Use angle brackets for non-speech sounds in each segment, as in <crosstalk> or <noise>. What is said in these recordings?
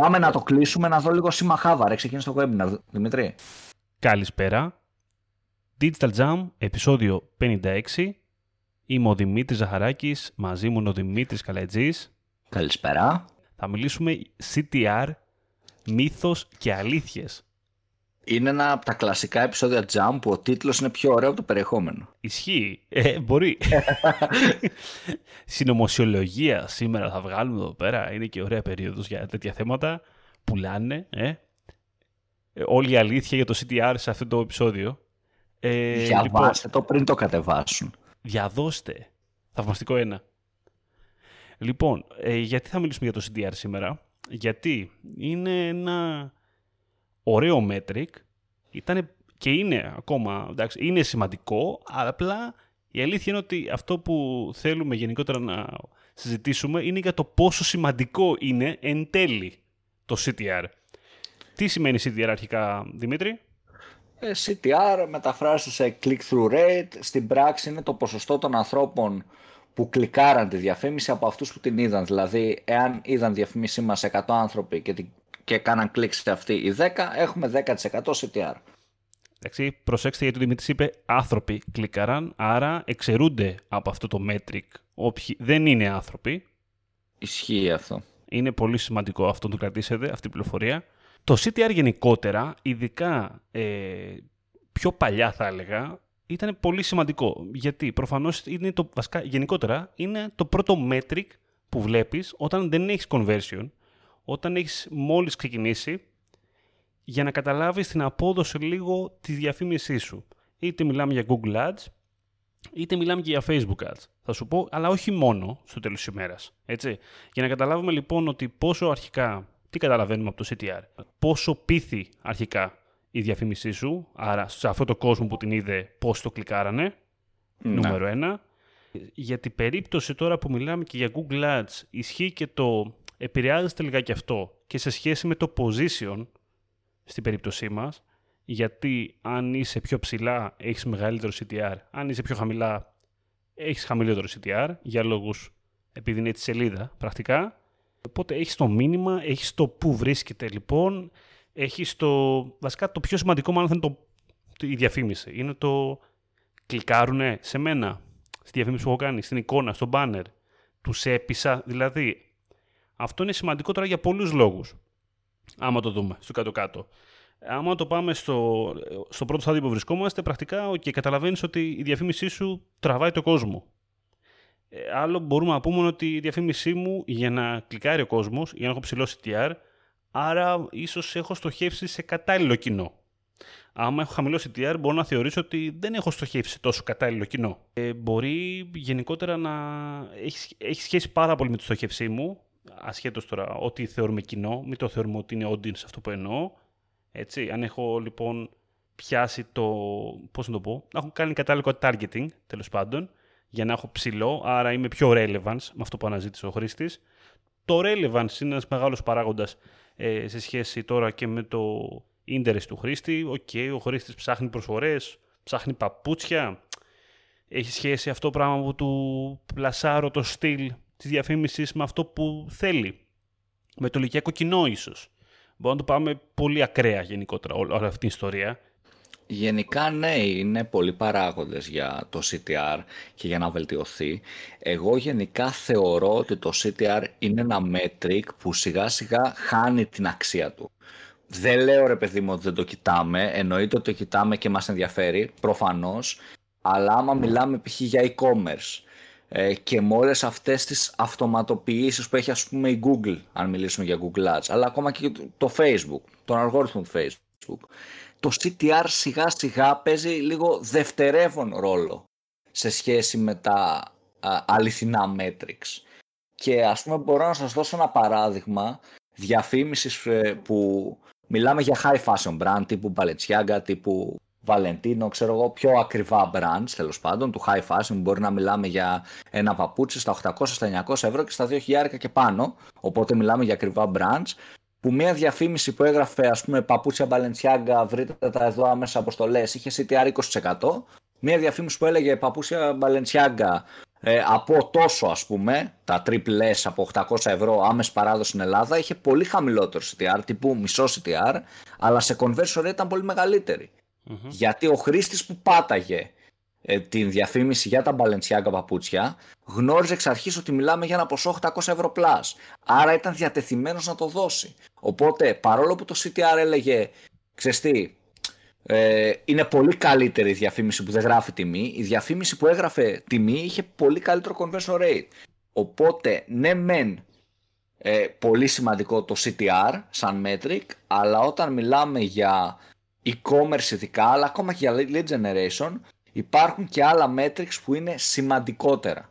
Πάμε να το κλείσουμε να δω λίγο σήμα Χάβα. ξεκίνησε το webinar, Δημήτρη. Καλησπέρα. Digital Jam, επεισόδιο 56. Είμαι ο Δημήτρης Ζαχαράκης, μαζί μου είναι ο Δημήτρης Καλατζής. Καλησπέρα. Θα μιλήσουμε CTR, μύθος και αλήθειες. Είναι ένα από τα κλασικά επεισόδια Jam που ο τίτλος είναι πιο ωραίο από το περιεχόμενο. Ισχύει. Ε, μπορεί. Συνομοσιολογία σήμερα θα βγάλουμε εδώ πέρα. Είναι και ωραία περίοδος για τέτοια θέματα. Πουλάνε. Ε. ε όλη η αλήθεια για το CTR σε αυτό το επεισόδιο. Ε, Διαβάστε λοιπόν, το πριν το κατεβάσουν. Διαδώστε. Θαυμαστικό ένα. Λοιπόν, ε, γιατί θα μιλήσουμε για το CTR σήμερα; Γιατί είναι ένα ωραίο metric. Ήταν και είναι ακόμα, εντάξει, είναι σημαντικό, αλλά απλά η αλήθεια είναι ότι αυτό που θέλουμε γενικότερα να συζητήσουμε είναι για το πόσο σημαντικό είναι εν τέλει το CTR. Τι σημαίνει CTR αρχικά, Δημήτρη; Ε, CTR μεταφράζεται σε click-through rate. Στην πράξη είναι το ποσοστό των ανθρώπων που κλικάραν τη διαφήμιση από αυτούς που την είδαν. Δηλαδή, εάν είδαν διαφήμισή μας 100 άνθρωποι και, και κάναν κλικ σε αυτή οι 10, έχουμε 10% CTR. Εντάξει, προσέξτε γιατί ο Δημήτρης είπε άνθρωποι κλικάραν, άρα εξαιρούνται από αυτό το metric όποιοι δεν είναι άνθρωποι. Ισχύει αυτό. Είναι πολύ σημαντικό αυτό να το κρατήσετε, αυτή η πληροφορία. Το CTR γενικότερα, ειδικά ε, πιο παλιά θα έλεγα, ήταν πολύ σημαντικό. Γιατί προφανώς είναι το, βασικά, γενικότερα είναι το πρώτο metric που βλέπεις όταν δεν έχεις conversion, όταν έχεις μόλις ξεκινήσει, για να καταλάβεις την απόδοση λίγο της διαφήμισής σου. Είτε μιλάμε για Google Ads, είτε μιλάμε και για Facebook Ads. Θα σου πω, αλλά όχι μόνο στο τέλος της ημέρας. Έτσι. Για να καταλάβουμε λοιπόν ότι πόσο αρχικά, τι καταλαβαίνουμε από το CTR, πόσο πείθει αρχικά η διαφήμισή σου, άρα σε αυτό το κόσμο που την είδε πώς το κλικάρανε, ναι. νούμερο ένα. Για την περίπτωση τώρα που μιλάμε και για Google Ads, ισχύει και το επηρεάζεται λιγάκι αυτό και σε σχέση με το position στην περίπτωσή μας, γιατί αν είσαι πιο ψηλά έχεις μεγαλύτερο CTR, αν είσαι πιο χαμηλά έχεις χαμηλότερο CTR, για λόγους επειδή είναι τη σελίδα πρακτικά. Οπότε έχεις το μήνυμα, έχεις το που βρίσκεται λοιπόν, έχεις το... Βασικά το πιο σημαντικό μάλλον θα είναι το, η διαφήμιση. Είναι το κλικάρουνε σε μένα, στη διαφήμιση που έχω κάνει, στην εικόνα, στο banner. Τους έπεισα δηλαδή. Αυτό είναι σημαντικό τώρα για πολλούς λόγους άμα το δούμε στο κάτω-κάτω. Άμα το πάμε στο, στο πρώτο στάδιο που βρισκόμαστε, πρακτικά και καταλαβαίνεις ότι η διαφήμισή σου τραβάει το κόσμο. Ε, άλλο μπορούμε να πούμε ότι η διαφήμισή μου για να κλικάρει ο κόσμος, για να έχω ψηλό CTR, άρα ίσως έχω στοχεύσει σε κατάλληλο κοινό. Άμα έχω χαμηλό CTR, μπορώ να θεωρήσω ότι δεν έχω στοχεύσει τόσο κατάλληλο κοινό. Ε, μπορεί γενικότερα να έχεις, έχεις σχέση πάρα πολύ με τη στοχεύσή μου, ασχέτως τώρα ό,τι θεωρούμε κοινό, μην το θεωρούμε ότι είναι audience αυτό που εννοώ. Έτσι, αν έχω λοιπόν πιάσει το, πώς να το πω, να έχω κάνει κατάλληλο targeting, τέλος πάντων, για να έχω ψηλό, άρα είμαι πιο relevance με αυτό που αναζήτησε ο χρήστης. Το relevance είναι ένας μεγάλος παράγοντας ε, σε σχέση τώρα και με το interest του χρήστη. OK, okay, ο χρήστης ψάχνει προσφορές, ψάχνει παπούτσια. Έχει σχέση αυτό το πράγμα που του πλασάρω το στυλ της διαφήμισης με αυτό που θέλει. Με το ηλικιακό κοινό ίσως. Μπορούμε να το πάμε πολύ ακραία γενικότερα όλη αυτή την ιστορία. Γενικά ναι, είναι πολλοί παράγοντες για το CTR και για να βελτιωθεί. Εγώ γενικά θεωρώ ότι το CTR είναι ένα metric που σιγά σιγά χάνει την αξία του. Δεν λέω ρε παιδί μου ότι δεν το κοιτάμε, εννοείται ότι το κοιτάμε και μας ενδιαφέρει, προφανώς, αλλά άμα μιλάμε π.χ. για e-commerce ε, και με όλες αυτές τις αυτοματοποιήσεις που έχει ας πούμε η Google, αν μιλήσουμε για Google Ads, αλλά ακόμα και το Facebook, τον αλγόριθμο του Facebook. Το CTR σιγά σιγά παίζει λίγο δευτερεύον ρόλο σε σχέση με τα αληθινά metrics. Και ας πούμε μπορώ να σας δώσω ένα παράδειγμα διαφήμισης ε, που μιλάμε για high fashion brand τύπου Balenciaga, τύπου Βαλεντίνο, ξέρω εγώ, πιο ακριβά brands τέλος πάντων, του high fashion. Μπορεί να μιλάμε για ένα παπούτσι στα 800, στα 900 ευρώ και στα 2.000 και πάνω. Οπότε μιλάμε για ακριβά brands. Που μια διαφήμιση που έγραφε, ας πούμε, παπούτσια Balenciaga, βρείτε τα εδώ άμεσα αποστολέ, είχε CTR 20%. μια διαφήμιση που έλεγε παπούσια Μπαλενσιάγκα ε, από τόσο ας πούμε, τα triple S από 800 ευρώ άμεση παράδοση στην Ελλάδα είχε πολύ χαμηλότερο CTR, τύπου μισό CTR, αλλά σε conversion rate ήταν πολύ Γιατί ο χρήστης που πάταγε ε, την διαφήμιση για τα Balenciaga παπούτσια γνώριζε εξ αρχής ότι μιλάμε για ένα ποσό 800 ευρώ plus. Άρα ήταν διατεθειμένος να το δώσει. Οπότε παρόλο που το CTR έλεγε, ξέρεις τι, ε, είναι πολύ καλύτερη η διαφήμιση που δεν γράφει τιμή. Η διαφήμιση που έγραφε τιμή είχε πολύ καλύτερο conversion rate. Οπότε, ναι μεν, ε, πολύ σημαντικό το CTR σαν metric, αλλά όταν μιλάμε για e-commerce ειδικά, αλλά ακόμα και για lead generation, υπάρχουν και άλλα metrics που είναι σημαντικότερα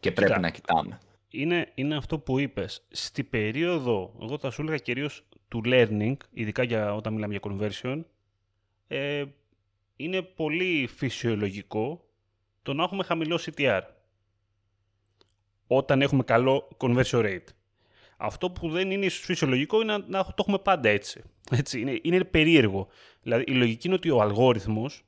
και πρέπει να κοιτάμε. Είναι, είναι αυτό που είπες. Στη περίοδο, εγώ θα σου έλεγα κυρίως του learning, ειδικά για, όταν μιλάμε για conversion, ε, είναι πολύ φυσιολογικό το να έχουμε χαμηλό CTR όταν έχουμε καλό conversion rate. Αυτό που δεν είναι φυσιολογικό είναι να, το έχουμε πάντα έτσι. Έτσι είναι, είναι περίεργο. Δηλαδή η λογική είναι ότι ο αλγόριθμος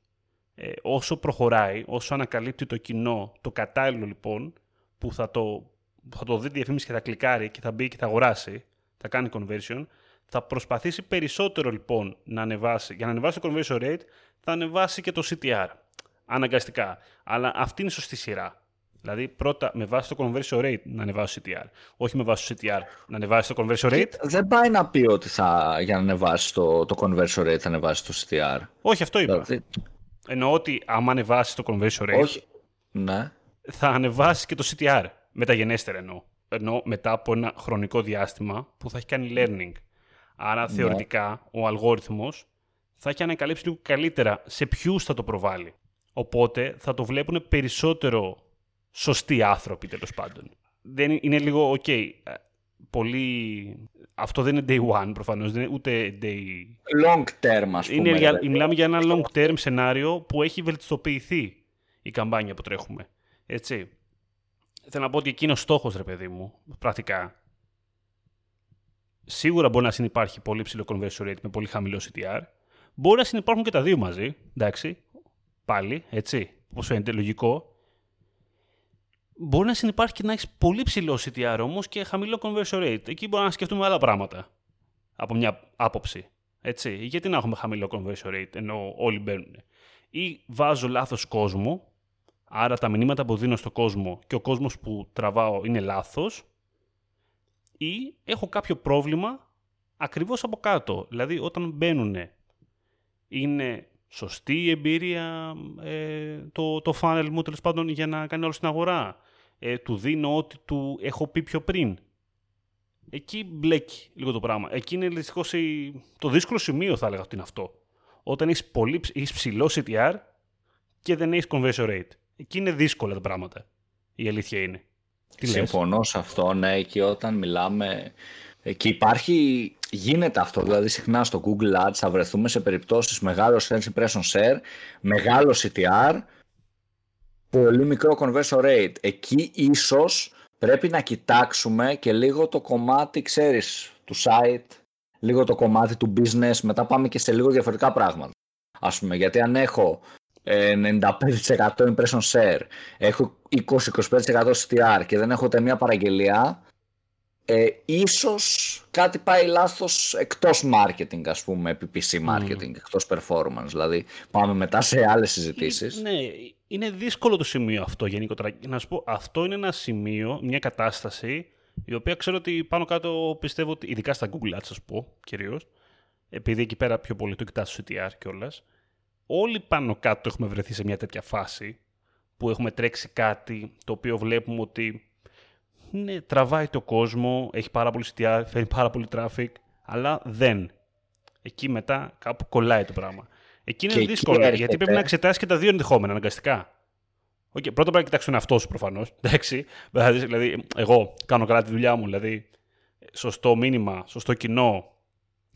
ε, όσο προχωράει, όσο ανακαλύπτει το κοινό, το κατάλληλο λοιπόν, που θα το, θα το δει τη διαφήμιση και θα κλικάρει και θα μπει και θα αγοράσει, θα κάνει conversion, θα προσπαθήσει περισσότερο λοιπόν να ανεβάσει. Για να ανεβάσει το conversion rate, θα ανεβάσει και το CTR. Αναγκαστικά. Αλλά αυτή είναι η σωστή σειρά. Δηλαδή, πρώτα με βάση το conversion rate να ανεβάσει το CTR. Όχι με βάση το CTR να ανεβάσει το conversion rate. Δεν πάει να πει ότι θα, για να ανεβάσει το, το conversion rate θα ανεβάσει το CTR. Όχι, αυτό είπα. Δηλαδή... Εννοώ ότι άμα ανεβάσει το conversion rate. Όχι. Ναι. Θα ανεβάσει και το CTR. Μεταγενέστερα εννοώ. Εννοώ μετά από ένα χρονικό διάστημα που θα έχει κάνει learning. Άρα ναι. θεωρητικά ο αλγόριθμος θα έχει ανακαλύψει λίγο καλύτερα σε ποιους θα το προβάλλει. Οπότε θα το βλέπουν περισσότερο σωστοί άνθρωποι τέλος πάντων. Δεν είναι λίγο, ok, ε, πολύ... Αυτό δεν είναι day one προφανώς, δεν είναι ούτε day... Long term ας πούμε. Είναι, για, μιλάμε για ένα long term σενάριο που έχει βελτιστοποιηθεί η καμπάνια που τρέχουμε. Έτσι. Θέλω να πω ότι εκεί είναι ο στόχος, ρε παιδί μου, πρακτικά σίγουρα μπορεί να συνεπάρχει πολύ ψηλό conversion rate με πολύ χαμηλό CTR. Μπορεί να συνεπάρχουν και τα δύο μαζί, εντάξει, πάλι, έτσι, όπως φαίνεται λογικό. Μπορεί να συνεπάρχει και να έχεις πολύ ψηλό CTR όμως και χαμηλό conversion rate. Εκεί μπορεί να σκεφτούμε άλλα πράγματα από μια άποψη. Έτσι. Γιατί να έχουμε χαμηλό conversion rate ενώ όλοι μπαίνουν. Ή βάζω λάθος κόσμο, άρα τα μηνύματα που δίνω στον κόσμο και ο κόσμος που τραβάω είναι λάθος ή έχω κάποιο πρόβλημα ακριβώς από κάτω. Δηλαδή όταν μπαίνουν είναι σωστή η εμπειρία ε, το, το funnel μου τέλος πάντων για να κάνει όλο στην αγορά; Ε, του δίνω ό,τι του έχω πει πιο πριν. Εκεί μπλέκει λίγο το πράγμα. Εκεί είναι δυστυχώς το δύσκολο σημείο θα έλεγα ότι είναι αυτό. Όταν έχεις, πολύ, έχεις ψηλό CTR και δεν έχεις conversion rate. Εκεί είναι δύσκολα τα πράγματα. Η αλήθεια είναι. Τι Συμφωνώ σε αυτό, ναι, και όταν μιλάμε... Και υπάρχει, γίνεται αυτό, δηλαδή συχνά στο Google Ads θα βρεθούμε σε περιπτώσεις μεγάλος Search Impression Share, μεγάλο CTR, πολύ μικρό conversion rate. Εκεί ίσως πρέπει να κοιτάξουμε και λίγο το κομμάτι, ξέρεις, του site, λίγο το κομμάτι του business, μετά πάμε και σε λίγο διαφορετικά πράγματα. Ας πούμε, γιατί αν έχω 95% impression share, έχω 20-25% CTR και δεν έχω ούτε μία παραγγελία, ε, ίσως κάτι πάει λάθος εκτός marketing, ας πούμε, PPC marketing, mm. εκτός performance, δηλαδή πάμε μετά σε άλλες συζητήσεις. Ναι, είναι δύσκολο το σημείο αυτό γενικότερα. Να σου πω, αυτό είναι ένα σημείο, μια κατάσταση, η οποία ξέρω ότι πάνω κάτω πιστεύω ότι, ειδικά στα Google Ads, ας πω, κυρίως, επειδή εκεί πέρα πιο πολύ το κοιτάς στο CTR κιόλας, όλοι πάνω κάτω έχουμε βρεθεί σε μια τέτοια φάση που έχουμε τρέξει κάτι το οποίο βλέπουμε ότι ναι, τραβάει το κόσμο, έχει πάρα πολύ CTR, φέρνει πάρα πολύ traffic, αλλά δεν. Εκεί μετά κάπου κολλάει το πράγμα. Εκεί είναι δύσκολο, γιατί πρέπει να εξετάσεις και τα δύο ενδεχόμενα αναγκαστικά. Okay, πρώτα πρέπει να κοιτάξεις τον εαυτό σου προφανώς. <laughs> Δηλαδή, εγώ κάνω καλά τη δουλειά μου, δηλαδή σωστό μήνυμα, σωστό κοινό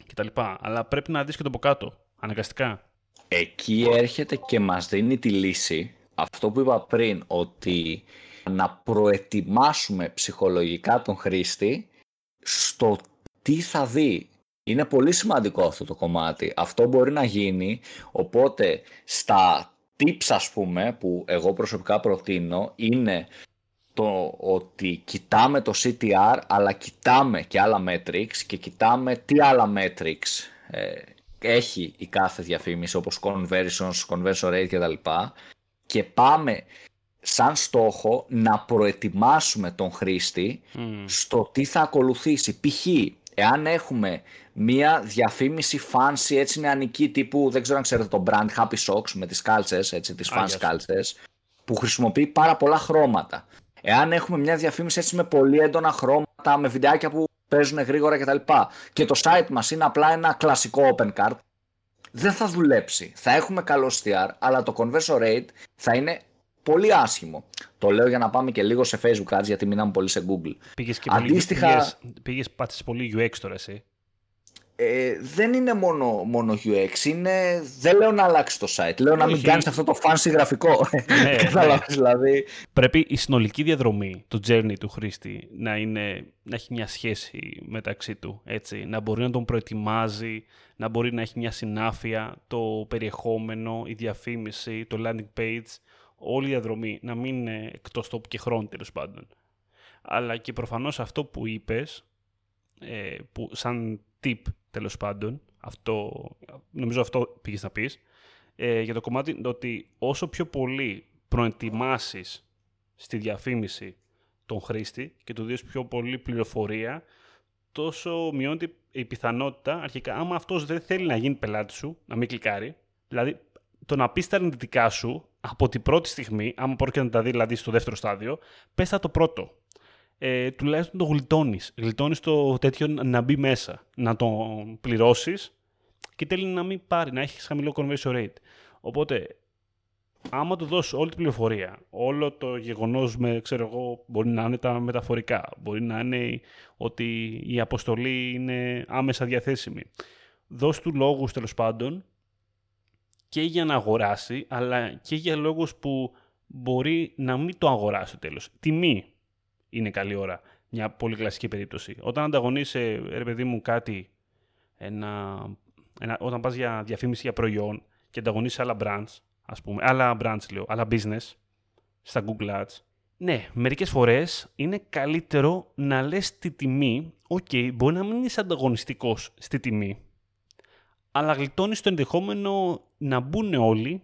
κτλ. Αλλά πρέπει να δεις και το από κάτω, αναγκαστικά. Εκεί έρχεται και μας δίνει τη λύση αυτό που είπα πριν ότι να προετοιμάσουμε ψυχολογικά τον χρήστη στο τι θα δει. Είναι πολύ σημαντικό αυτό το κομμάτι. Αυτό μπορεί να γίνει, οπότε στα tips ας πούμε που εγώ προσωπικά προτείνω είναι το ότι κοιτάμε το CTR αλλά κοιτάμε και άλλα metrics και κοιτάμε τι άλλα metrics ε, έχει η κάθε διαφήμιση όπως conversions, conversion rate κτλ. Και πάμε σαν στόχο να προετοιμάσουμε τον χρήστη στο τι θα ακολουθήσει. Π.χ. εάν έχουμε μία διαφήμιση fancy έτσι νεανική τύπου, δεν ξέρω αν ξέρετε το brand Happy Socks με τις κάλτσες, έτσι, τις fancy κάλτσες, που χρησιμοποιεί πάρα πολλά χρώματα. Εάν έχουμε μια διαφήμιση έτσι με πολύ έντονα χρώματα, με βιντεάκια που παίζουν γρήγορα κτλ. Και το site μας είναι απλά ένα κλασικό open card, δεν θα δουλέψει. Θα έχουμε καλό STR, αλλά το conversion rate θα είναι πολύ άσχημο. Το λέω για να πάμε και λίγο σε Facebook ads, γιατί μείναμε πολύ σε Google. Πήγες και Αντίστοιχα... πολύ, πήγες, πήγες πάτησες πολύ UX τώρα εσύ. Ε, δεν είναι μόνο, μόνο UX, είναι, δεν λέω να αλλάξει το site, λέω να μην κάνεις αυτό το fancy γραφικό. Ναι, <laughs> ναι. δηλαδή. Πρέπει η συνολική διαδρομή, το journey του χρήστη, να, είναι, να έχει μια σχέση μεταξύ του, έτσι, να μπορεί να τον προετοιμάζει, να μπορεί να έχει μια συνάφεια, το περιεχόμενο, η διαφήμιση, το landing page, όλη η διαδρομή, να μην είναι εκτός τόπου και χρόνου τέλος πάντων. Αλλά και προφανώς αυτό που είπες, ε, που σαν tip τέλος πάντων, αυτό, νομίζω αυτό πήγες να πεις, ε, για το κομμάτι ότι όσο πιο πολύ προετοιμάσεις στη διαφήμιση τον χρήστη και του δεις πιο πολύ πληροφορία, τόσο μειώνεται η πιθανότητα αρχικά, άμα αυτός δεν θέλει να γίνει πελάτης σου, να μην κλικάρει, δηλαδή το να πεις τα αρνητικά σου από την πρώτη στιγμή, άμα πρόκειται να τα δει δηλαδή στο δεύτερο στάδιο, πες το πρώτο ε, τουλάχιστον το γλιτώνεις. Γλιτώνεις το τέτοιο να μπει μέσα, να το πληρώσεις και τέλει να μην πάρει, να έχεις χαμηλό conversion rate. Οπότε, άμα του δώσεις όλη την πληροφορία, όλο το γεγονός με, ξέρω εγώ, μπορεί να είναι τα μεταφορικά, μπορεί να είναι ότι η αποστολή είναι άμεσα διαθέσιμη. Δώσ' του λόγους τέλος πάντων και για να αγοράσει, αλλά και για λόγους που μπορεί να μην το αγοράσει τέλος. Τιμή, είναι καλή ώρα. Μια πολύ κλασική περίπτωση. Όταν ανταγωνίσαι, ρε παιδί μου, κάτι, ένα, ένα, όταν πας για διαφήμιση για προϊόν και ανταγωνίσαι άλλα brands, ας πούμε, άλλα brands λέω, άλλα business, στα Google Ads, ναι, μερικές φορές είναι καλύτερο να λες τη τιμή, OK, okay, μπορεί να μην είσαι ανταγωνιστικός στη τιμή, αλλά γλιτώνεις το ενδεχόμενο να μπουν όλοι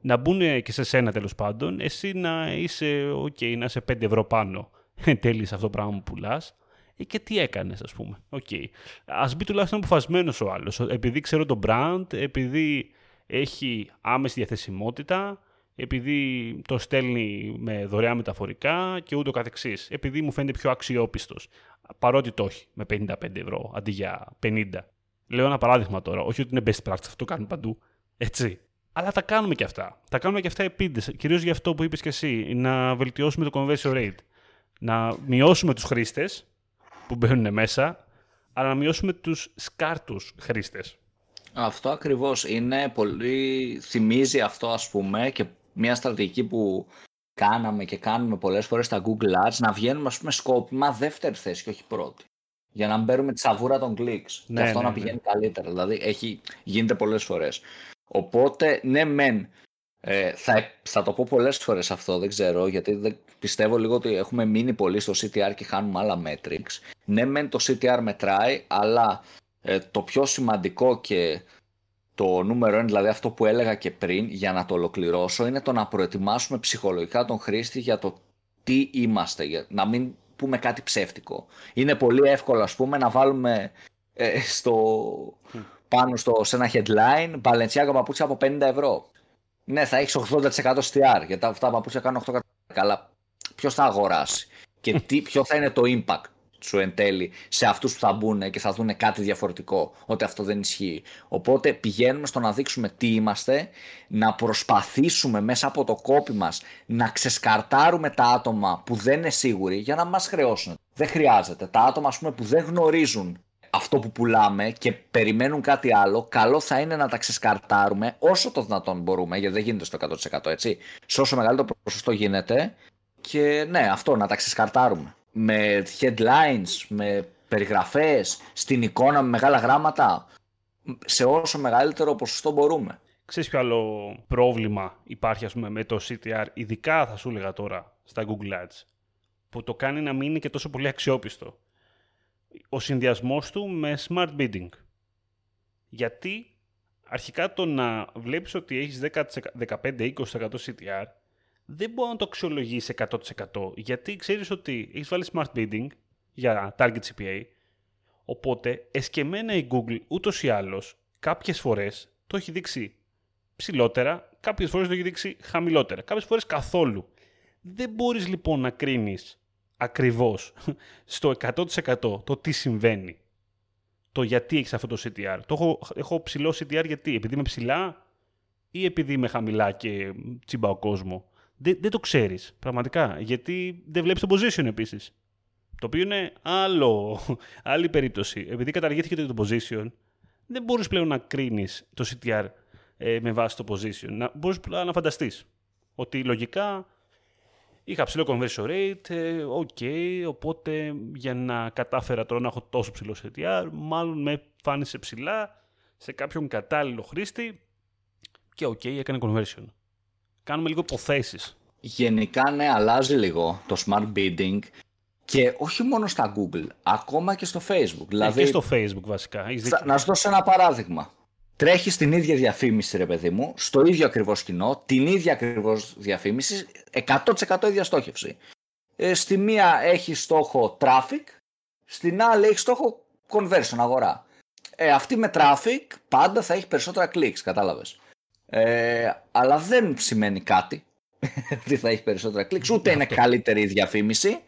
να μπουν και σε σένα τέλος πάντων, εσύ να είσαι, OK, να είσαι 5 ευρώ πάνω εν τέλει σε αυτό το πράγμα που πουλάς. Ε, και τι έκανες, ας πούμε. Okay. Α μπει τουλάχιστον αποφασμένος ο άλλος. Επειδή ξέρω το brand, επειδή έχει άμεση διαθεσιμότητα, επειδή το στέλνει με δωρεάν μεταφορικά και ούτω καθεξής. Επειδή μου φαίνεται πιο αξιόπιστος. Παρότι το έχει με 55 ευρώ αντί για 50. Λέω ένα παράδειγμα τώρα. Όχι ότι είναι best practice, αυτό το κάνουν παντού. Έτσι. Αλλά τα κάνουμε και αυτά. Τα κάνουμε και αυτά επίτηδε. Κυρίως για αυτό που είπες και εσύ, να βελτιώσουμε το conversion rate. Να μειώσουμε τους χρήστες που μπαίνουν μέσα, αλλά να μειώσουμε τους σκάρτους χρήστες. Αυτό ακριβώς είναι πολύ. Θυμίζει αυτό, ας πούμε, και μια στρατηγική που κάναμε και κάνουμε πολλές φορές στα Google Ads να βγαίνουμε ας πούμε σκόπιμα δεύτερη θέση και όχι πρώτη. Για να μπαίνουμε τη σαβούρα των clicks. Ναι, και αυτό ναι, να πηγαίνει ναι. καλύτερα. Δηλαδή έχει, γίνεται πολλές φορές. Οπότε, ναι μεν, ε, θα, θα το πω πολλές φορές αυτό, δεν ξέρω, γιατί δεν, πιστεύω λίγο ότι έχουμε μείνει πολύ στο CTR και χάνουμε άλλα metrics. Ναι μεν το CTR μετράει, αλλά ε, το πιο σημαντικό και το νούμερο είναι, δηλαδή αυτό που έλεγα και πριν, για να το ολοκληρώσω, είναι το να προετοιμάσουμε ψυχολογικά τον χρήστη για το τι είμαστε, για να μην πούμε κάτι ψεύτικο. Είναι πολύ εύκολο, ας πούμε, να βάλουμε ε, στο πάνω στο, σε ένα headline Balenciaga παπούτσια από 50 ευρώ. Ναι, θα έχεις 80% STR γιατί αυτά τα παπούτσια κάνουν 8 Αλλά ποιος θα αγοράσει και τι, ποιο θα είναι το impact; Σου εν τέλει σε αυτούς που θα μπουν και θα δουν κάτι διαφορετικό, ότι αυτό δεν ισχύει. Οπότε πηγαίνουμε στο να δείξουμε τι είμαστε, να προσπαθήσουμε μέσα από το κόπι μας να ξεσκαρτάρουμε τα άτομα που δεν είναι σίγουροι για να μας χρεώσουν. Δεν χρειάζεται. Τα άτομα ας πούμε, που δεν γνωρίζουν αυτό που πουλάμε και περιμένουν κάτι άλλο, καλό θα είναι να τα ξεσκαρτάρουμε όσο το δυνατόν μπορούμε, γιατί δεν γίνεται στο 100% έτσι. Σε όσο μεγαλύτερο ποσοστό γίνεται. Και ναι, αυτό να τα ξεσκαρτάρουμε. Με headlines, με περιγραφές, στην εικόνα με μεγάλα γράμματα, σε όσο μεγαλύτερο ποσοστό μπορούμε. Ξέρεις ποιο άλλο πρόβλημα υπάρχει ας πούμε, με το CTR, ειδικά θα σου έλεγα τώρα στα Google Ads, που το κάνει να μην είναι και τόσο πολύ αξιόπιστο. Ο συνδυασμός του με smart bidding. Γιατί αρχικά το να βλέπεις ότι έχεις 15-20% CTR δεν μπορεί να το αξιολογήσει 100% γιατί ξέρεις ότι έχεις βάλει smart bidding για target CPA οπότε εσκεμμένα η Google ούτως ή άλλως κάποιες φορές το έχει δείξει ψηλότερα, κάποιες φορές το έχει δείξει χαμηλότερα, κάποιες φορές καθόλου. Δεν μπορείς λοιπόν να κρίνεις ακριβώς στο 100% το τι συμβαίνει. Το γιατί έχεις αυτό το CTR. Το έχω, έχω ψηλό CTR γιατί, επειδή είμαι ψηλά ή επειδή είμαι χαμηλά και τσίμπα ο κόσμο. Δεν, δεν το ξέρεις πραγματικά, γιατί δεν βλέπεις το position επίσης. Το οποίο είναι άλλο, άλλη περίπτωση. Επειδή καταργήθηκε το position, δεν μπορείς πλέον να κρίνεις το CTR ε, με βάση το position. Να, μπορείς να φανταστείς ότι λογικά είχα ψηλό conversion rate, ε, οκ, οπότε για να κατάφερα τώρα να έχω τόσο ψηλό CTR, μάλλον εμφάνισε ψηλά σε κάποιον κατάλληλο χρήστη και οκ, έκανε conversion. Κάνουμε λίγο υποθέσεις. Γενικά ναι, αλλάζει λίγο το smart bidding και όχι μόνο στα Google, ακόμα και στο Facebook. Δηλαδή, και στο Facebook βασικά. να σου δώσω ένα παράδειγμα. Τρέχει την ίδια διαφήμιση, ρε παιδί μου, στο ίδιο ακριβώς κοινό, την ίδια ακριβώς διαφήμιση, 100% ίδια στόχευση. Ε, στη μία έχει στόχο traffic, στην άλλη έχει στόχο conversion, αγορά. Ε, αυτή με traffic πάντα θα έχει περισσότερα clicks, κατάλαβες. Ε, αλλά δεν σημαίνει κάτι <laughs> ότι θα έχει περισσότερα clicks, ούτε είναι καλύτερη η διαφήμιση,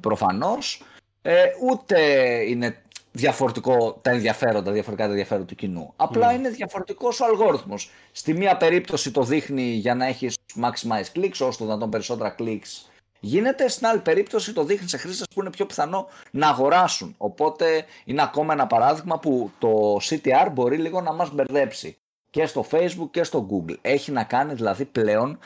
προφανώς, ε, ούτε είναι διαφορετικό τα ενδιαφέροντα, διαφορετικά τα ενδιαφέροντα του κοινού. Απλά είναι διαφορετικός ο αλγόριθμος. Στη μία περίπτωση το δείχνει για να έχεις maximize clicks, ώστε να τον περισσότερα clicks γίνεται. Στην άλλη περίπτωση το δείχνει σε χρήστες που είναι πιο πιθανό να αγοράσουν. Οπότε είναι ακόμα ένα παράδειγμα που το CTR μπορεί λίγο να μας μπερδέψει και στο Facebook και στο Google. Έχει να κάνει δηλαδή πλέον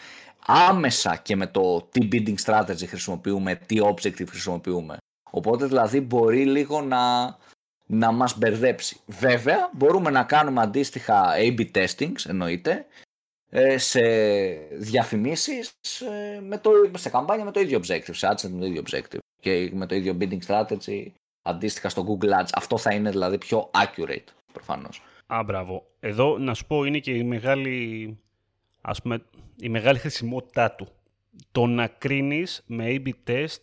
άμεσα και με το τι bidding strategy χρησιμοποιούμε, τι objective χρησιμοποιούμε. Οπότε δηλαδή μπορεί λίγο να, να μας μπερδέψει. Βέβαια μπορούμε να κάνουμε αντίστοιχα A-B testings εννοείται ε, σε διαφημίσεις ε, με το, σε καμπάνια με το ίδιο objective, σε ads με το ίδιο objective και με το ίδιο bidding strategy αντίστοιχα στο Google Ads. Αυτό θα είναι δηλαδή πιο accurate προφανώς. Α, μπράβο. Εδώ να σου πω είναι και η μεγάλη, ας πούμε, η μεγάλη χρησιμότητά του. Το να κρίνεις με A-B test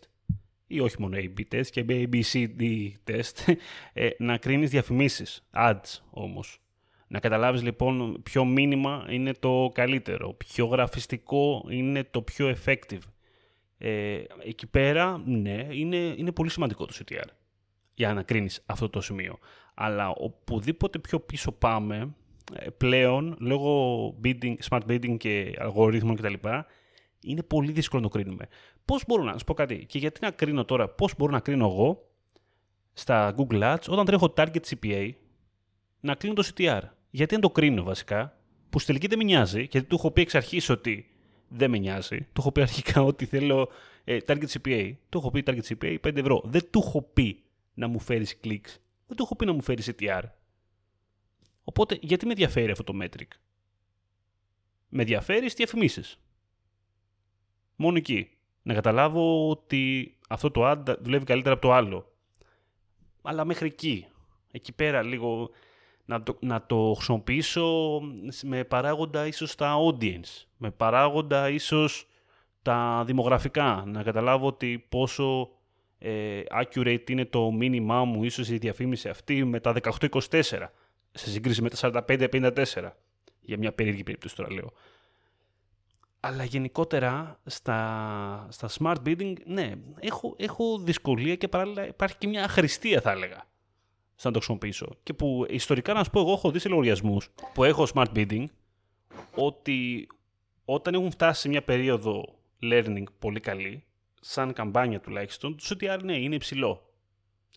ή όχι μόνο A-B test και ABCD test, ε, να κρίνεις διαφημίσεις, ads όμως. Να καταλάβεις λοιπόν ποιο μήνυμα είναι το καλύτερο, ποιο γραφιστικό είναι το πιο effective. Ε, εκεί πέρα, ναι, είναι, είναι πολύ σημαντικό το CTR για να κρίνεις αυτό το σημείο. Αλλά οπουδήποτε πιο πίσω πάμε, ε, πλέον, λόγω bidding, smart bidding και αλγορίθμων κτλ., είναι πολύ δύσκολο να το κρίνουμε. Πώς μπορώ να σου πω κάτι, και γιατί να κρίνω τώρα, πώς μπορώ να κρίνω εγώ στα Google Ads όταν τρέχω target CPA να κλείνω το CTR. Γιατί δεν το κρίνω βασικά, που στη τελική δεν με νοιάζει, γιατί του έχω πει εξ αρχής ότι δεν με νοιάζει. Του έχω πει αρχικά ότι θέλω ε, target CPA. Του έχω πει target CPA 5 ευρώ. Δεν του έχω πει να μου φέρεις clicks. Δεν του έχω πει να μου φέρεις CTR. Οπότε, γιατί με ενδιαφέρει αυτό το metric. Με ενδιαφέρει στις διαφημίσεις. Μόνο εκεί. Να καταλάβω ότι αυτό το ad δουλεύει καλύτερα από το άλλο. Αλλά μέχρι εκεί. Εκεί πέρα λίγο να το, να το χρησιμοποιήσω με παράγοντα ίσως τα audience. Με παράγοντα ίσως τα δημογραφικά. Να καταλάβω ότι πόσο ε, accurate είναι το μήνυμά μου ίσως η διαφήμιση αυτή με τα 18-24 σε σύγκριση με τα 45-54. Για μια περίεργη περίπτωση τώρα λέω. Αλλά γενικότερα στα, στα smart bidding, ναι, έχω, έχω δυσκολία και παράλληλα υπάρχει και μια αχρηστία θα έλεγα στο να το χρησιμοποιήσω. Και που ιστορικά να σου πω, εγώ έχω δει σε λογαριασμούς που έχω smart bidding ότι όταν έχουν φτάσει σε μια περίοδο learning πολύ καλή, σαν καμπάνια τουλάχιστον, το CTR ναι, είναι υψηλό.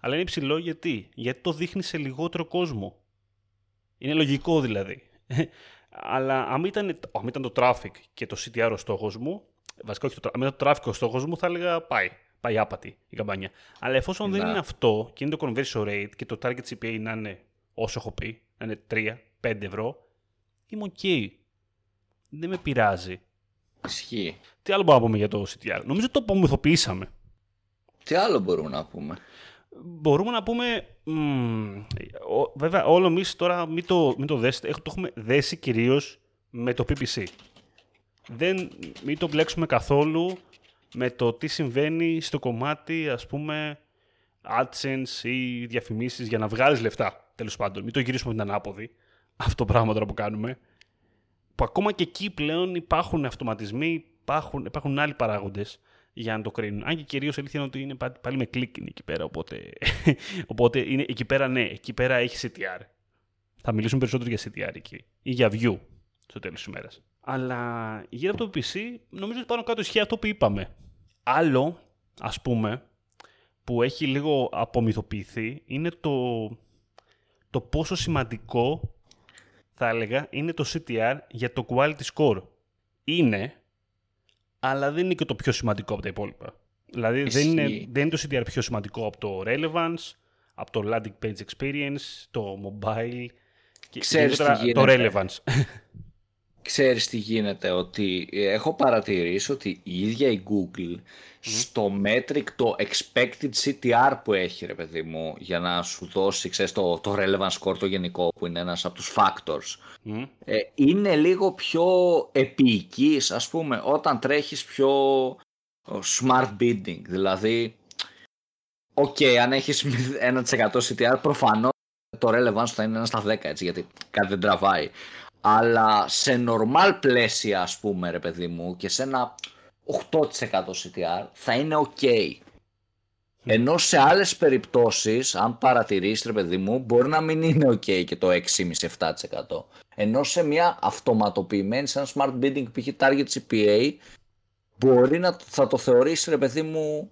Αλλά είναι υψηλό γιατί, γιατί το δείχνει σε λιγότερο κόσμο. Είναι λογικό δηλαδή. <laughs> Αλλά αν ήταν, αν ήταν το traffic και το CTR ο στόχος μου, βασικά όχι το, αν ήταν το traffic ο στόχος μου, θα έλεγα πάει. Πάει άπατη η καμπάνια. Αλλά εφόσον δεν είναι αυτό και είναι το conversion rate και το target CPA να είναι όσο έχω πει, να είναι 3-5 ευρώ, είμαι OK. δεν με πειράζει. Ισχύει. Τι άλλο μπορούμε να πούμε για το CTR. Νομίζω το απομυθοποιήσαμε. Τι άλλο μπορούμε να πούμε; Μπορούμε να πούμε. Μ, ο- βέβαια, όλο εμείς τώρα μην το, μην το δέσετε. Έχ- Το έχουμε δέσει κυρίως με το PPC. Δεν, μην το μπλέξουμε καθόλου με το τι συμβαίνει στο κομμάτι, ας πούμε, AdSense ή διαφημίσεις για να βγάλεις λεφτά, τέλος πάντων. Μην το γυρίσουμε την ανάποδη, αυτό το πράγμα τώρα που κάνουμε. Που ακόμα και εκεί πλέον υπάρχουν αυτοματισμοί, υπάρχουν, υπάρχουν άλλοι παράγοντες για να το κρίνουν. Αν και κυρίως αλήθεια είναι ότι είναι πάλι, πάλι με click είναι εκεί πέρα, οπότε, <laughs> οπότε είναι, εκεί πέρα ναι, εκεί πέρα έχει CTR. Θα μιλήσουμε περισσότερο για CTR εκεί ή για view στο τέλος της ημέρας. Αλλά γύρω από το PC νομίζω ότι πάνω κάτω ισχύει αυτό που είπαμε. Άλλο, ας πούμε, που έχει λίγο απομυθοποιηθεί είναι το, το πόσο σημαντικό θα έλεγα είναι το CTR για το quality score. Είναι, αλλά δεν είναι και το πιο σημαντικό από τα υπόλοιπα. Δηλαδή δεν είναι, Ισχύει. δεν είναι το CTR πιο σημαντικό από το relevance, από το landing page experience, το mobile και Ξέρεις τι γενικότερα το γίνεται. relevance. <laughs> Ξέρεις τι γίνεται, ότι έχω παρατηρήσει ότι η ίδια η Google στο metric το expected CTR που έχει ρε παιδί μου για να σου δώσει ξέρεις, το, το relevance score το γενικό που είναι ένας από τους factors Μμ. ε, είναι λίγο πιο επίοικης ας πούμε όταν τρέχεις πιο ε, smart bidding. Δηλαδή οκ αν έχεις <laughs> 1% CTR προφανώς το relevance θα είναι ένα στα 10 έτσι γιατί κάτι δεν τραβάει αλλά σε normal πλαίσια ας πούμε ρε παιδί μου και σε ένα 8% CTR θα είναι ok. Ενώ σε άλλες περιπτώσεις αν παρατηρήσεις ρε παιδί μου μπορεί να μην είναι ok και το 6,5-7% ενώ σε μια αυτοματοποιημένη σε ένα smart bidding π.χ. target CPA μπορεί να θα το θεωρήσει ρε παιδί μου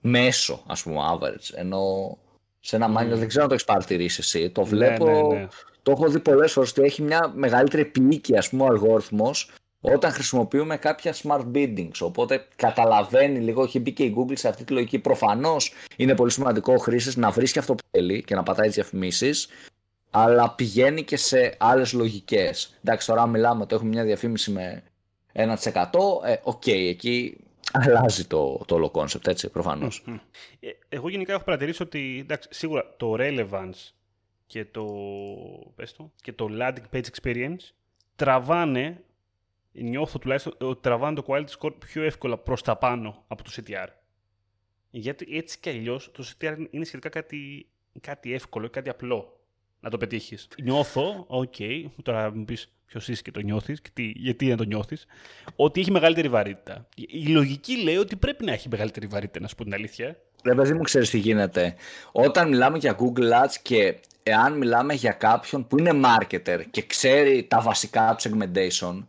μέσο ας πούμε average. Ενώ σε ένα manual δεν ξέρω αν το έχεις παρατηρήσει εσύ το βλέπω Ναι, ναι, ναι. Το έχω δει πολλές φορές ότι έχει μια μεγαλύτερη επίοικια ας πούμε, ο αλγόριθμος όταν χρησιμοποιούμε κάποια smart biddings. Οπότε καταλαβαίνει λίγο, έχει μπει και η Google σε αυτή τη λογική. Προφανώς είναι πολύ σημαντικό ο χρήστη να βρίσκει αυτό που θέλει και να πατάει τις διαφημίσεις, αλλά πηγαίνει και σε άλλες λογικές. Εντάξει, τώρα μιλάμε ότι έχουμε μια διαφήμιση με 1%. Ε, Οκ, εκεί αλλάζει το, το όλο concept, έτσι, προφανώς. Μμ. Ε, Εγώ γενικά έχω παρατηρήσει ότι εντάξει, σίγουρα το relevance και το, πες το, και το landing page experience τραβάνε, νιώθω τουλάχιστον, ότι τραβάνε το quality score πιο εύκολα προς τα πάνω από το CTR. Γιατί έτσι κι αλλιώς το CTR είναι σχετικά κάτι, κάτι εύκολο, κάτι απλό να το πετύχεις. Νιώθω, οκ, τώρα μου πεις ποιος είσαι και το νιώθεις και τι, γιατί να το νιώθεις, ότι έχει μεγαλύτερη βαρύτητα. Η λογική λέει ότι πρέπει να έχει μεγαλύτερη βαρύτητα, να σου πω την αλήθεια. Ρε παιδί μου, ξέρεις τι γίνεται. Όταν μιλάμε για Google Ads και εάν μιλάμε για κάποιον που είναι marketer και ξέρει τα βασικά του segmentation,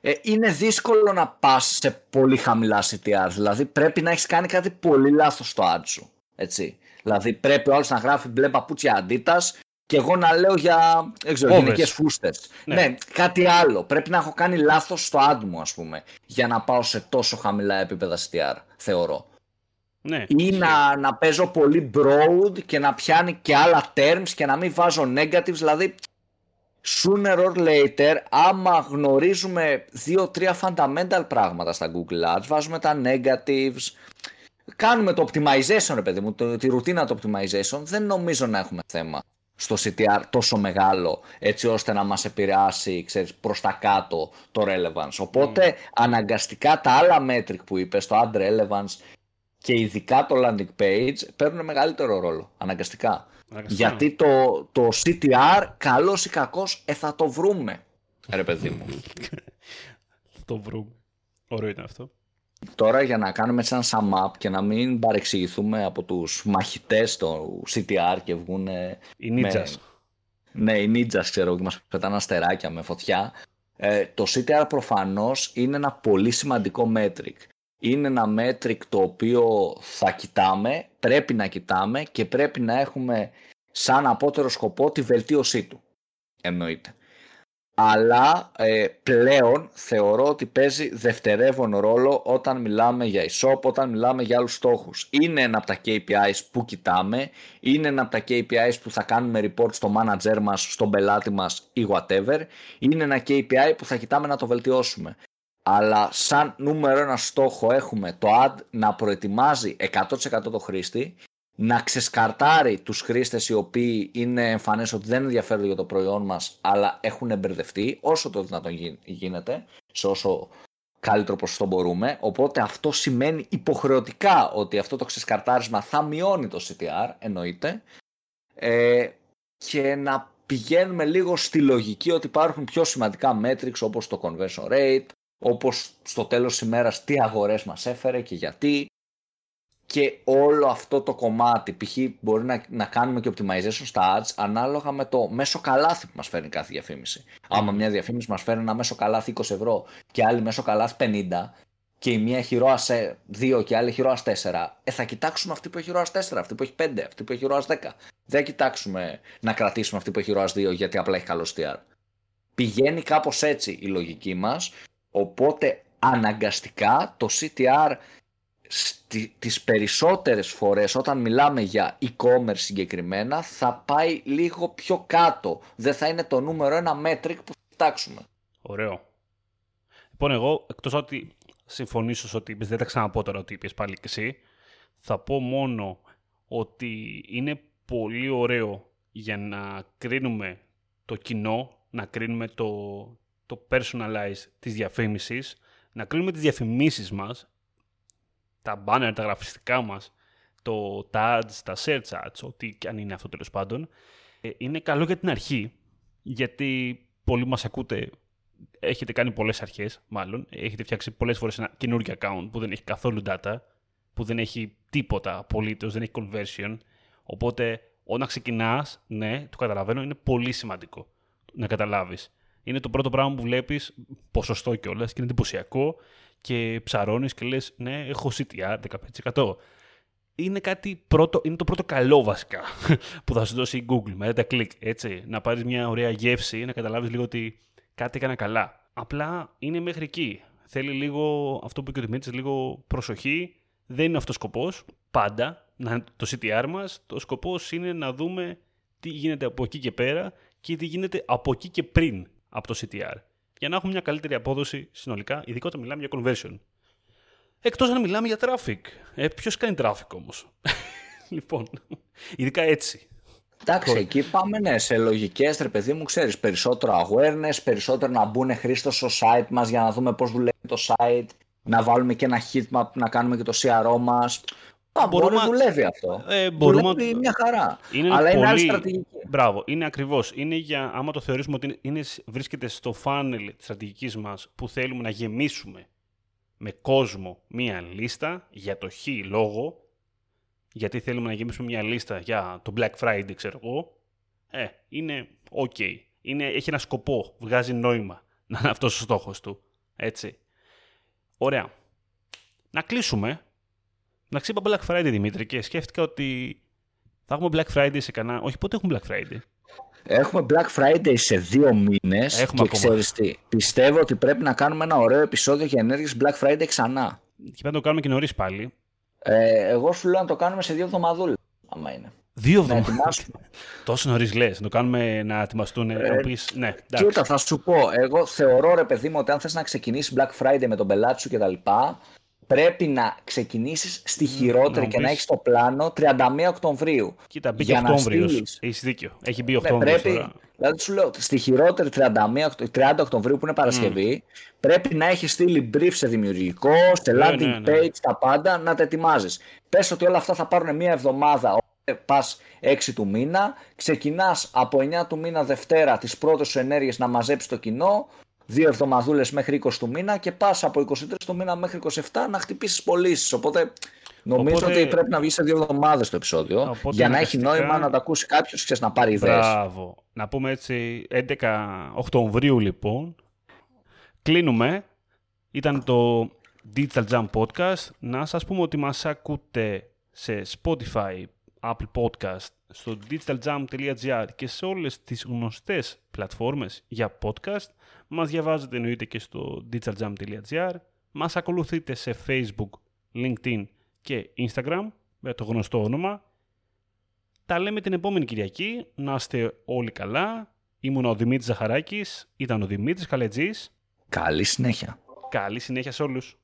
ε, είναι δύσκολο να πας σε πολύ χαμηλά CTR. Δηλαδή πρέπει να έχεις κάνει κάτι πολύ λάθος στο ad σου. Έτσι. Δηλαδή πρέπει ο άλλος να γράφει μπλε παπούτσια Adidas και εγώ να λέω για δεν ξέρω, Overs. γυναικές φούστες. Ναι. Ναι. κάτι άλλο. Πρέπει να έχω κάνει λάθος στο ad μου ας πούμε για να πάω σε τόσο χαμηλά επίπεδα CTR, θεωρώ Ναι, ή ισχύει. να, να παίζω πολύ broad και να πιάνει και άλλα terms και να μην βάζω negatives, δηλαδή sooner or later άμα γνωρίζουμε δύο-τρία fundamental πράγματα στα Google Ads, βάζουμε τα negatives, κάνουμε το optimization ρε παιδί μου, το, τη ρουτίνα του optimization, δεν νομίζω να έχουμε θέμα στο CTR τόσο μεγάλο έτσι ώστε να μας επηρεάσει ξέρεις, προς τα κάτω το relevance. Οπότε αναγκαστικά τα άλλα metric που είπες, το ad relevance και ειδικά το landing page παίρνουν μεγαλύτερο ρόλο, αναγκαστικά. Αναγκαστικά. Γιατί το, το CTR, καλός ή κακός, ε, θα το βρούμε, ρε παιδί μου. Θα το βρούμε. Ωραίο ήταν αυτό. Τώρα για να κάνουμε έτσι ένα sum up και να μην παρεξηγηθούμε από τους μαχητές του CTR και βγουν Οι ninjas. Ναι, οι ninjas ξέρω και μας πετάνε αστεράκια με φωτιά. Ε, το CTR προφανώς είναι ένα πολύ σημαντικό metric. Είναι ένα metric το οποίο θα κοιτάμε, πρέπει να κοιτάμε και πρέπει να έχουμε σαν απότερο σκοπό τη βελτίωσή του. Εννοείται. αλλά ε, πλέον θεωρώ ότι παίζει δευτερεύον ρόλο όταν μιλάμε για e-shop, όταν μιλάμε για άλλους στόχους. Είναι ένα από τα KPIs που κοιτάμε, είναι ένα από τα KPIs που θα κάνουμε report στο manager μας, στον πελάτη μας ή whatever, είναι ένα KPI που θα κοιτάμε να το βελτιώσουμε. Αλλά σαν νούμερο ένα στόχο έχουμε το ad να προετοιμάζει 100% το χρήστη να ξεσκαρτάρει τους χρήστες οι οποίοι είναι εμφανές ότι δεν ενδιαφέρονται για το προϊόν μας αλλά έχουν εμπερδευτεί όσο το δυνατόν γίνεται σε όσο καλύτερο ποσοστό μπορούμε. Οπότε αυτό σημαίνει υποχρεωτικά ότι αυτό το ξεσκαρτάρισμα θα μειώνει το CTR εννοείται. Ε, και να πηγαίνουμε λίγο στη λογική ότι υπάρχουν πιο σημαντικά metrics όπως το conversion rate όπως στο τέλος της ημέρας τι αγορές μας έφερε και γιατί και όλο αυτό το κομμάτι, π.χ. μπορεί να, να κάνουμε και optimization στα ads ανάλογα με το μέσο καλάθι που μας φέρνει κάθε διαφήμιση. Mm. Άμα μια διαφήμιση μας φέρνει ένα μέσο καλάθι 20 ευρώ και άλλη μέσο καλάθι 50 και η μία έχει ροάς 2 και η άλλη έχει ροάς 4, ε, θα κοιτάξουμε αυτή που έχει ροάς 4, αυτή που έχει 5, αυτή που έχει ροάς 10. Δεν κοιτάξουμε να κρατήσουμε αυτή που έχει ροάς 2 γιατί απλά έχει καλό STR. Πηγαίνει κάπως έτσι η λογική μας, οπότε αναγκαστικά το CTR στι, τις περισσότερες φορές όταν μιλάμε για e-commerce συγκεκριμένα θα πάει λίγο πιο κάτω. Δεν θα είναι το νούμερο ένα metric που θα κοιτάξουμε. Ωραίο. Λοιπόν, εγώ εκτός ότι συμφωνήσω ότι είπες, δεν θα ξαναπώ τώρα ότι είπες πάλι και εσύ, θα πω μόνο ότι είναι πολύ ωραίο για να κρίνουμε το κοινό, να κρίνουμε το, το personalize της διαφήμισης, να κρίνουμε τις διαφημίσεις μας τα banner, τα γραφιστικά μας, το, τα ads, τα search ads, ό,τι και αν είναι αυτό τέλος πάντων, ε, είναι καλό για την αρχή, γιατί πολλοί μας ακούτε, έχετε κάνει πολλές αρχές, μάλλον, έχετε φτιάξει πολλές φορές ένα καινούργιο account που δεν έχει καθόλου data, που δεν έχει τίποτα απολύτως, δεν έχει conversion, οπότε όταν ξεκινάς, ναι, το καταλαβαίνω, είναι πολύ σημαντικό να καταλάβεις. Είναι το πρώτο πράγμα που βλέπεις, ποσοστό κιόλας και είναι εντυπωσιακό και ψαρώνεις και λες ναι έχω CTR 15%. Είναι, κάτι πρώτο, είναι το πρώτο καλό βασικά <laughs> που θα σου δώσει η Google με τα κλικ, έτσι. Να πάρεις μια ωραία γεύση, να καταλάβεις λίγο ότι κάτι έκανα καλά. Απλά είναι μέχρι εκεί. Θέλει λίγο, αυτό που είπε και ο Δημήτρης, λίγο προσοχή. Δεν είναι αυτός ο σκοπός, πάντα, να, το CTR μας. Το σκοπός είναι να δούμε τι γίνεται από εκεί και πέρα και τι γίνεται από εκεί και πριν από το CTR για να έχουμε μια καλύτερη απόδοση συνολικά, ειδικότερα μιλάμε για conversion. Εκτός αν μιλάμε για traffic. Ε, Ποιος κάνει traffic όμως; <laughs> λοιπόν, ειδικά έτσι. Εντάξει, εκεί πάμε ναι, σε λογικές ρε παιδί μου, ξέρεις περισσότερο awareness, περισσότερο να μπουν χρήστε στο site μας για να δούμε πώς δουλεύει το site, να βάλουμε και ένα heatmap, να κάνουμε και το CRO μας. Α, μπορεί να δουλεύει αυτό. Ε, μπορούμε... Δουλεύει μια χαρά. Είναι Αλλά πολύ... είναι άλλη στρατηγική. Μπράβο, είναι ακριβώς. Είναι για, άμα το θεωρήσουμε ότι είναι, βρίσκεται στο funnel της στρατηγικής μας που θέλουμε να γεμίσουμε με κόσμο μία λίστα για το χ λόγο, γιατί θέλουμε να γεμίσουμε μία λίστα για το Black Friday, ξέρω εγώ, ε, είναι ok. Είναι, έχει ένα σκοπό, βγάζει νόημα να είναι αυτός ο στόχος του. Έτσι. Ωραία. Να κλείσουμε να είπα Black Friday Δημήτρη και σκέφτηκα ότι θα έχουμε Black Friday σε κανένα. Όχι, πότε έχουμε Black Friday; Έχουμε Black Friday σε δύο μήνες. Και ξέρεις τι, πιστεύω ότι πρέπει να κάνουμε ένα ωραίο επεισόδιο για ενέργειες Black Friday ξανά. Και πρέπει να το κάνουμε και νωρίς πάλι. Ε, εγώ σου λέω να το κάνουμε σε δύο εβδομαδούλες. Άμα είναι. Δύο εβδομάδε. <laughs> Τόσο νωρίς λες. Να το κάνουμε να ετοιμαστούν. Ε, πεις, ναι, κοίτα, θα σου πω. Εγώ θεωρώ ρε παιδί μου ότι αν θες να ξεκινήσεις Black Friday με τον πελάτη σου κτλ πρέπει να ξεκινήσεις στη χειρότερη και να έχεις το πλάνο 31 Οκτωβρίου. Κοίτα, μπήκε Οκτώβριος. Έχεις δίκιο. Έχει μπει ναι, Οκτώβριος πρέπει, τώρα. Δηλαδή σου λέω, στη χειρότερη 31, 30 Οκτωβρίου που είναι Παρασκευή, πρέπει να έχεις στείλει brief σε δημιουργικό, σε ναι, landing ναι, ναι. page, τα πάντα, να τα ετοιμάζεις. Πες ότι όλα αυτά θα πάρουν μία εβδομάδα πας 6 του μήνα, ξεκινάς από 9 του μήνα Δευτέρα τις πρώτες σου ενέργειες να μαζέψεις το κοινό, δύο εβδομαδούλες μέχρι 20 του μήνα και πας από 23 του μήνα μέχρι 27 να χτυπήσεις πωλήσεις. Οπότε νομίζω Οπότε... ότι πρέπει να βγεις σε δύο εβδομάδες το επεισόδιο Οπότε για να έχει νόημα να το ακούσει κάποιος και να πάρει ιδέες. Μπράβο. Να πούμε έτσι 11 Οκτωβρίου λοιπόν. Κλείνουμε. Ήταν το Digital Jam Podcast. Να σας πούμε ότι μας ακούτε σε Spotify, Apple Podcast, στο digitaljam.gr και σε όλες τις γνωστές πλατφόρμες για podcast. Μας διαβάζετε εννοείται και στο digitaljam.gr. Μας ακολουθείτε σε Facebook, LinkedIn και Instagram με το γνωστό όνομα. Τα λέμε την επόμενη Κυριακή. Να είστε όλοι καλά. Ήμουν ο Δημήτρης Ζαχαράκης. Ήταν ο Δημήτρης Καλετζής. Καλή συνέχεια. Καλή συνέχεια σε όλους.